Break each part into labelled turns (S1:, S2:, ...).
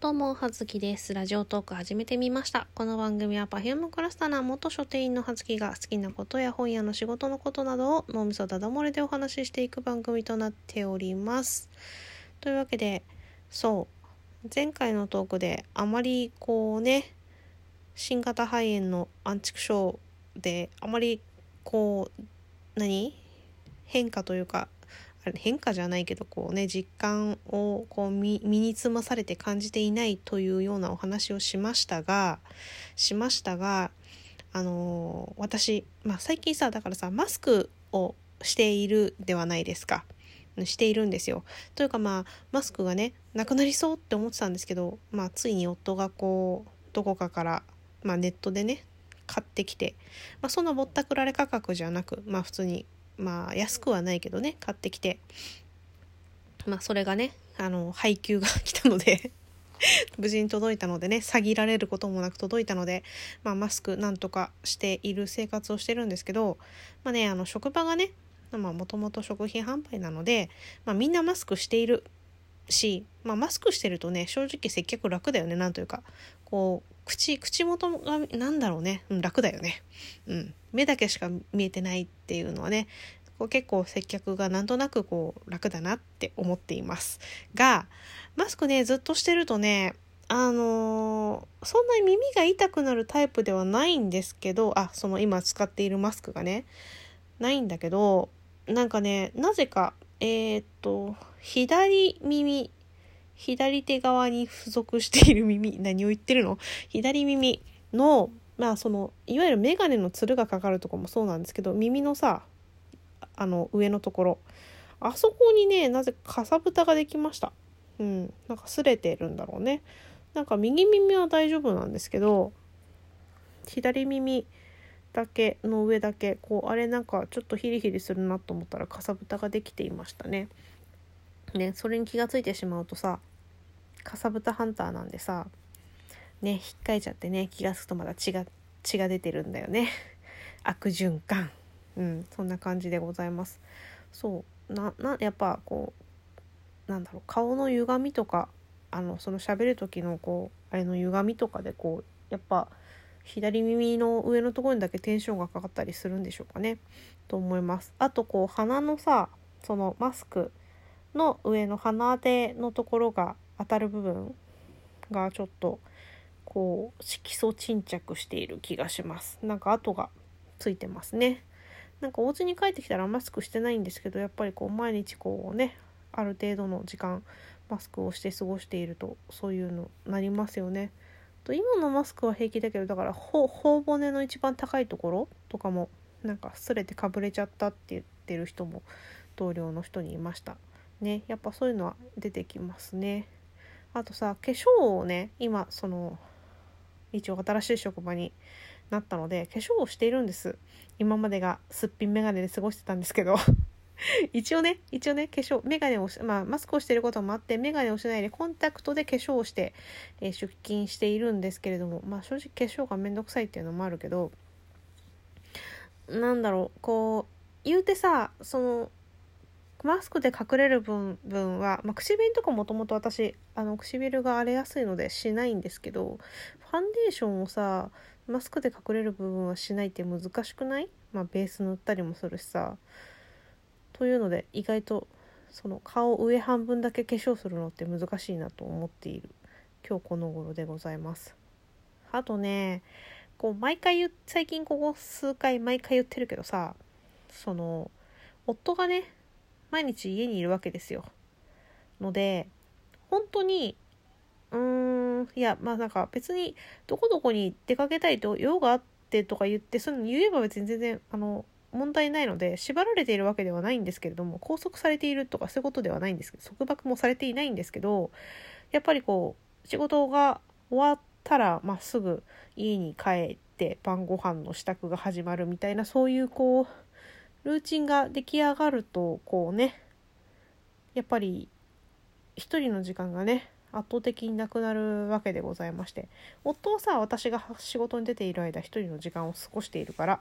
S1: どうも、はずきです。ラジオトーク始めてみました。この番組は Perfume クラスターな元書店員のはずきが好きなことや本屋の仕事のことなどを脳みそだだ漏れでお話ししていく番組となっております。というわけで、そう、前回のトークであまりこうね、新型肺炎のアンチク症であまりこう、何？変化というか変化じゃないけどこうね実感をこう身につまされて感じていないというようなお話をしましたがしましたがあのー、私、まあ、最近さだからさマスクをしているではないですか。しているんですよ。というかまあマスクがねなくなりそうって思ってたんですけど、まあ、ついに夫がこうどこかから、まあ、ネットでね買ってきて、まあ、そんなぼったくられ価格じゃなく、まあ、普通にまあ安くはないけどね買ってきて。まあそれがねあの配給が来たので 無事に届いたのでね詐欺られることもなく届いたので、まあ、マスクなんとかしている生活をしてるんですけど、まあね、あの職場がねもともと食品販売なので、まあ、みんなマスクしているし、まあ、マスクしてるとね正直接客楽だよねなんというか。こう口口元がなんだろうね、うん、楽だよね、うん、目だけしか見えてないっていうのはねこう結構接客がなんとなくこう楽だなって思っています。がマスクねずっとしてるとねあのー、そんなに耳が痛くなるタイプではないんですけどあその今使っているマスクがねないんだけどなんかねなぜかえー、っと左耳左手側に付属している耳何を言ってるの？左耳のまあそのいわゆる眼鏡のつるがかかるとこもそうなんですけど耳のさあの上のところ。あそこにねなぜかさぶたができました。うん。なんか擦れてるんだろうね。なんか右耳は大丈夫なんですけど左耳だけの上だけこうあれなんかちょっとヒリヒリするなと思ったらかさぶたができていましたね。ねそれに気が付いてしまうとさかさぶたハンターなんでさね引っかいちゃってね気が付くとまだ血が血が出てるんだよね。悪循環。うん。そんな感じでございます。そう。ななやっぱこうなんだろう。顔の歪みとかあのその喋る時のこうあれの歪みとかでこうやっぱ左耳の上のところにだけテンションがかかったりするんでしょうかね。と思います。あとこう鼻のさそのマスクの上の鼻当てのところが当たる部分がちょっとこう色素沈着している気がしますなんか跡がついてますねなんかお家に帰ってきたらマスクしてないんですけどやっぱりこう毎日こうねある程度の時間マスクをして過ごしているとそういうのなりますよね。と今のマスクは平気だけどだから頬骨の一番高いところとかもなんかすれてかぶれちゃったって言ってる人も同僚の人にいました。ねやっぱそういうのは出てきますね。あとさ化粧をね今その一応新しい職場になったので化粧をしているんです。今までがすっぴん眼鏡で過ごしてたんですけど。一応ね一応ね化粧眼鏡をまあ、マスクをしていることもあって眼鏡をしないでコンタクトで化粧をして、えー、出勤しているんですけれどもまあ正直化粧がめんどくさいっていうのもあるけどなんだろうこう言うてさそのマスクで隠れる分分は、まあ、唇とかもともと私あの唇が荒れやすいのでしないんですけどファンデーションをさマスクで隠れる部分はしないって難しくない？まあベース塗ったりもするしさ。というので意外とその顔上半分だけ化粧するのって難しいなと思っている。今日この頃でございます。あとねこう毎回最近ここ数回毎回言ってるけどさその夫がね毎日家にいるわけですよ。ので本当にうーんいやまあなんか別にどこどこに出かけたいと用があってとか言ってそういうの言えば別に全然あの問題ないので縛られているわけではないんですけれども拘束されているとかそういうことではないんですけど束縛もされていないんですけどやっぱりこう仕事が終わったらまっすぐ家に帰って晩ご飯の支度が始まるみたいなそういうこうルーチンが出来上がるとこうねやっぱり一人の時間がね圧倒的になくなるわけでございまして夫はさ私が仕事に出ている間一人の時間を過ごしているから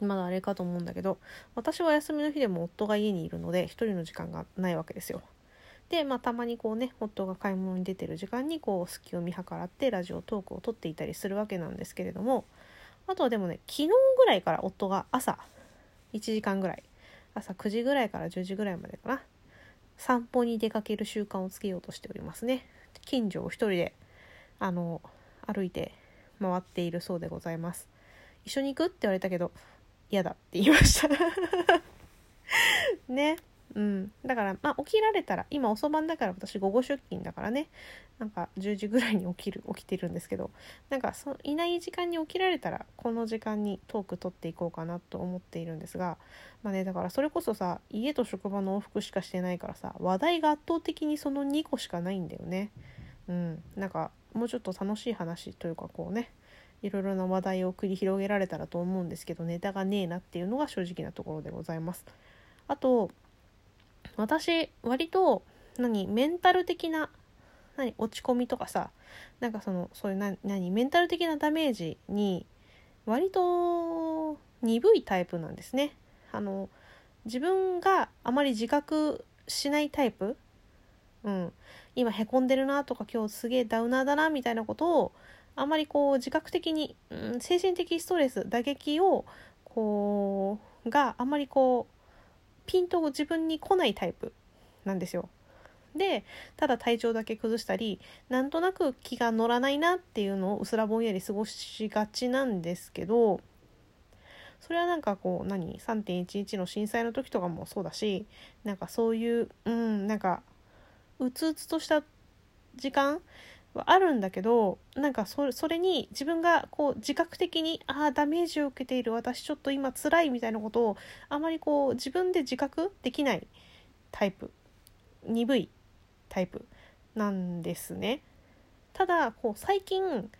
S1: まだあれかと思うんだけど私は休みの日でも夫が家にいるので一人の時間がないわけですよ。で、まあ、たまにこうね夫が買い物に出てる時間にこう隙を見計らってラジオトークを撮っていたりするわけなんですけれどもあとはでもね昨日ぐらいから夫が朝1時間ぐらい。朝9時ぐらいから10時ぐらいまでかな。散歩に出かける習慣をつけようとしておりますね。近所を一人であの歩いて回っているそうでございます。一緒に行く？って言われたけど嫌だって言いました。ね。うん。だからまあ起きられたら今遅番だから私午後出勤だからね。なんか10時ぐらいに起きる起きてるんですけど。なんかそいない時間に起きられたらこの時間にトーク取っていこうかなと思っているんですが。まあねだからそれこそさ家と職場の往復しかしてないからさ話題が圧倒的にその2個しかないんだよね。うん。なんかもうちょっと楽しい話というかこうねいろいろな話題を繰り広げられたらと思うんですけどネタがねえなっていうのが正直なところでございます。あと私割と何メンタル的な何落ち込みとかさなんかそのそういう何メンタル的なダメージに割と鈍いタイプなんですね。あの自分があまり自覚しないタイプ、うん、今へこんでるなとか今日すげえダウナーだなみたいなことをあまりこう自覚的に、うん、精神的ストレス打撃をこうがあまりこうピンと自分に来ないタイプなんですよ。でただ体調だけ崩したりなんとなく気が乗らないなっていうのをうすらぼんやり過ごしがちなんですけどそれはなんかこう何？3.11の震災の時とかもそうだしなんかそういううんなんかうつうつとした時間はあるんだけどなんかそれに自分がこう自覚的にああダメージを受けている私ちょっと今辛いみたいなことをあまりこう自分で自覚できないタイプ鈍いタイプなんですね。ただこう最近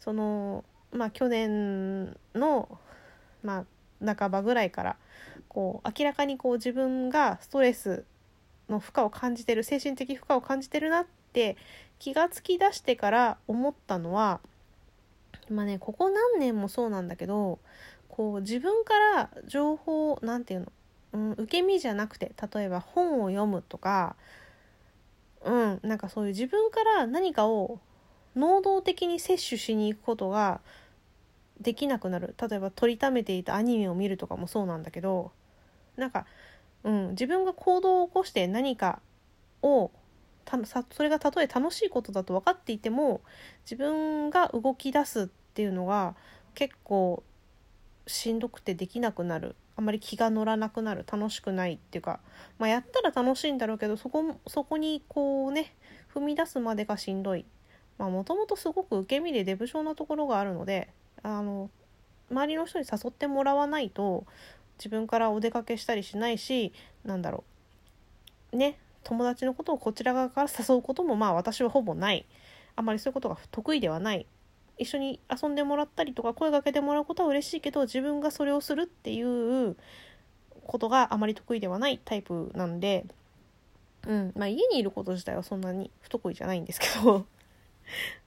S1: そのまあ去年のまあ半ばぐらいからこう明らかにこう自分がストレスの負荷を感じてる精神的負荷を感じてるなって気がつきだしてから思ったのはまあねここ何年もそうなんだけどこう自分から情報何て言うの、うん、受け身じゃなくて例えば本を読むとかうんなんかそういう自分から何かを能動的に摂取しに行くことができなくなる。例えば撮りためていたアニメを見るとかもそうなんだけどなんかうん、自分が行動を起こして何かをそれがたとえ楽しいことだと分かっていても自分が動き出すっていうのが結構しんどくてできなくなる。あんまり気が乗らなくなる。楽しくないっていうか、まあ、やったら楽しいんだろうけどそこそこにこうね踏み出すまでがしんどい。もともとすごく受け身でデブ症なところがあるのであの周りの人に誘ってもらわないと自分からお出かけしたりしないしなんだろう。ね。友達のことをこちら側から誘うこともまあ私はほぼない。あまりそういうことが得意ではない。一緒に遊んでもらったりとか声かけてもらうことは嬉しいけど自分がそれをするっていうことがあまり得意ではないタイプなんで、うん。まあ、家にいること自体はそんなに不得意じゃないんですけど。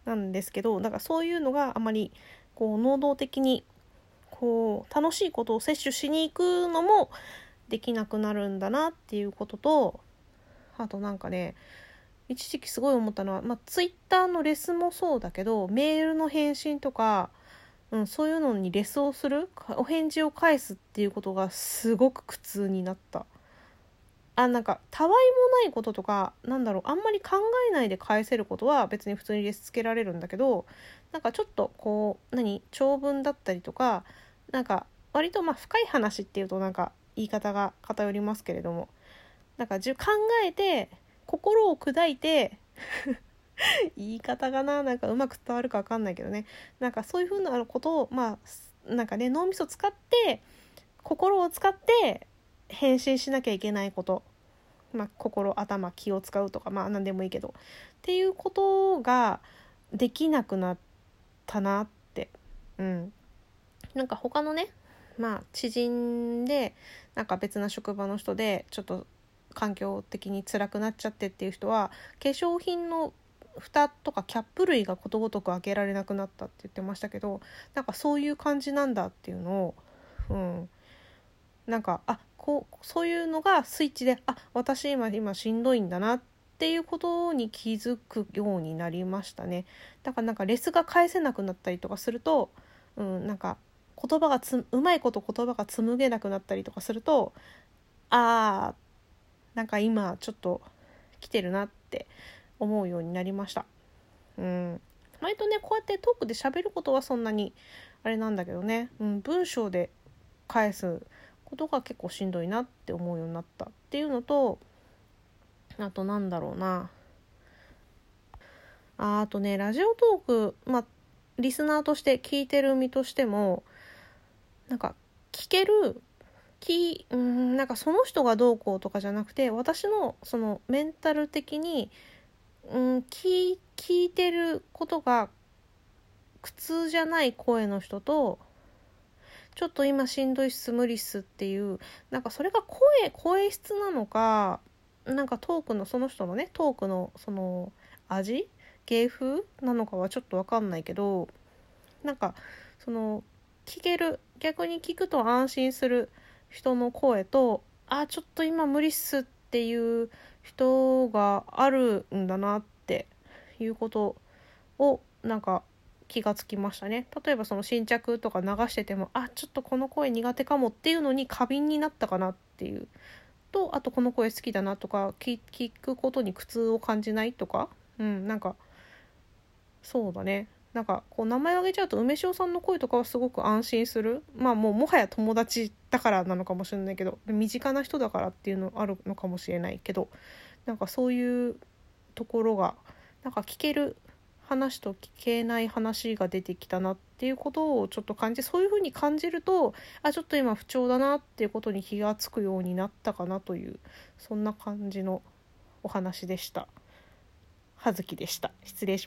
S1: なんですけどだからそういうのがあまりこう能動的にこう楽しいことを摂取しに行くのもできなくなるんだなっていうこととあとなんかね一時期すごい思ったのは、まあ、ツイッターのレスもそうだけどメールの返信とか、うん、そういうのにレスをするお返事を返すっていうことがすごく苦痛になった。あなんかたわいもないこととかなんだろうあんまり考えないで返せることは別に普通にレスつけられるんだけどなんかちょっとこう何長文だったりとかなんか割とまあ深い話っていうとなんか言い方が偏りますけれどもなんか考えて心を砕いて 言い方がななんかうまく伝わるか分かんないけどね。なんかそういうふうなことをまあなんかね脳みそ使って心を使って返信しなきゃいけないこと、まあ、心頭気を使うとかまあ何でもいいけど。っていうことができなくなったなって。うん。なんか他のねまあ知人でなんか別な職場の人でちょっと環境的に辛くなっちゃってっていう人は化粧品の蓋とかキャップ類がことごとく開けられなくなったって言ってましたけどなんかそういう感じなんだっていうのを、うん、なんかあこうそういうのがスイッチであ私今今しんどいんだなっっていうことに気づくようになりましたね。だからなんかレスが返せなくなったりとかすると、うん、なんか言葉がつうまいこと言葉が紡げなくなったりとかするとあーなんか今ちょっと来てるなって思うようになりました。うん、割とねこうやってトークで喋ることはそんなにあれなんだけどね、うん、文章で返すことが結構しんどいなって思うようになったっていうのとあとなんだろうな。ああとねラジオトークまあリスナーとして聞いてる身としてもなんか聞けるきうんなんかその人がどうこうとかじゃなくて私のそのメンタル的に、うん、聞聞いてることが苦痛じゃない声の人とちょっと今しんどいっす無理っすっていうなんかそれが声声質なのかなんかトークのその人のねトークのその味芸風なのかはちょっと分かんないけどなんかその聞ける逆に聞くと安心する人の声とあちょっと今無理っすっていう人があるんだなっていうことをなんか気がつきましたね。例えばその新着とか流しててもあちょっとこの声苦手かもっていうのに過敏になったかなっていうとあとこの声好きだなとか聞くことに苦痛を感じないとかうんなんかそうだね。なんかこう名前を挙げちゃうと梅塩さんの声とかはすごく安心する。まあもうもはや友達だからなのかもしれないけど身近な人だからっていうのあるのかもしれないけどなんかそういうところがなんか聞ける話と聞けない話が出てきたなっていうことをちょっと感じそういうふうに感じるとあちょっと今不調だなっていうことに気が付くようになったかなというそんな感じのお話でした。葉月でした。失礼し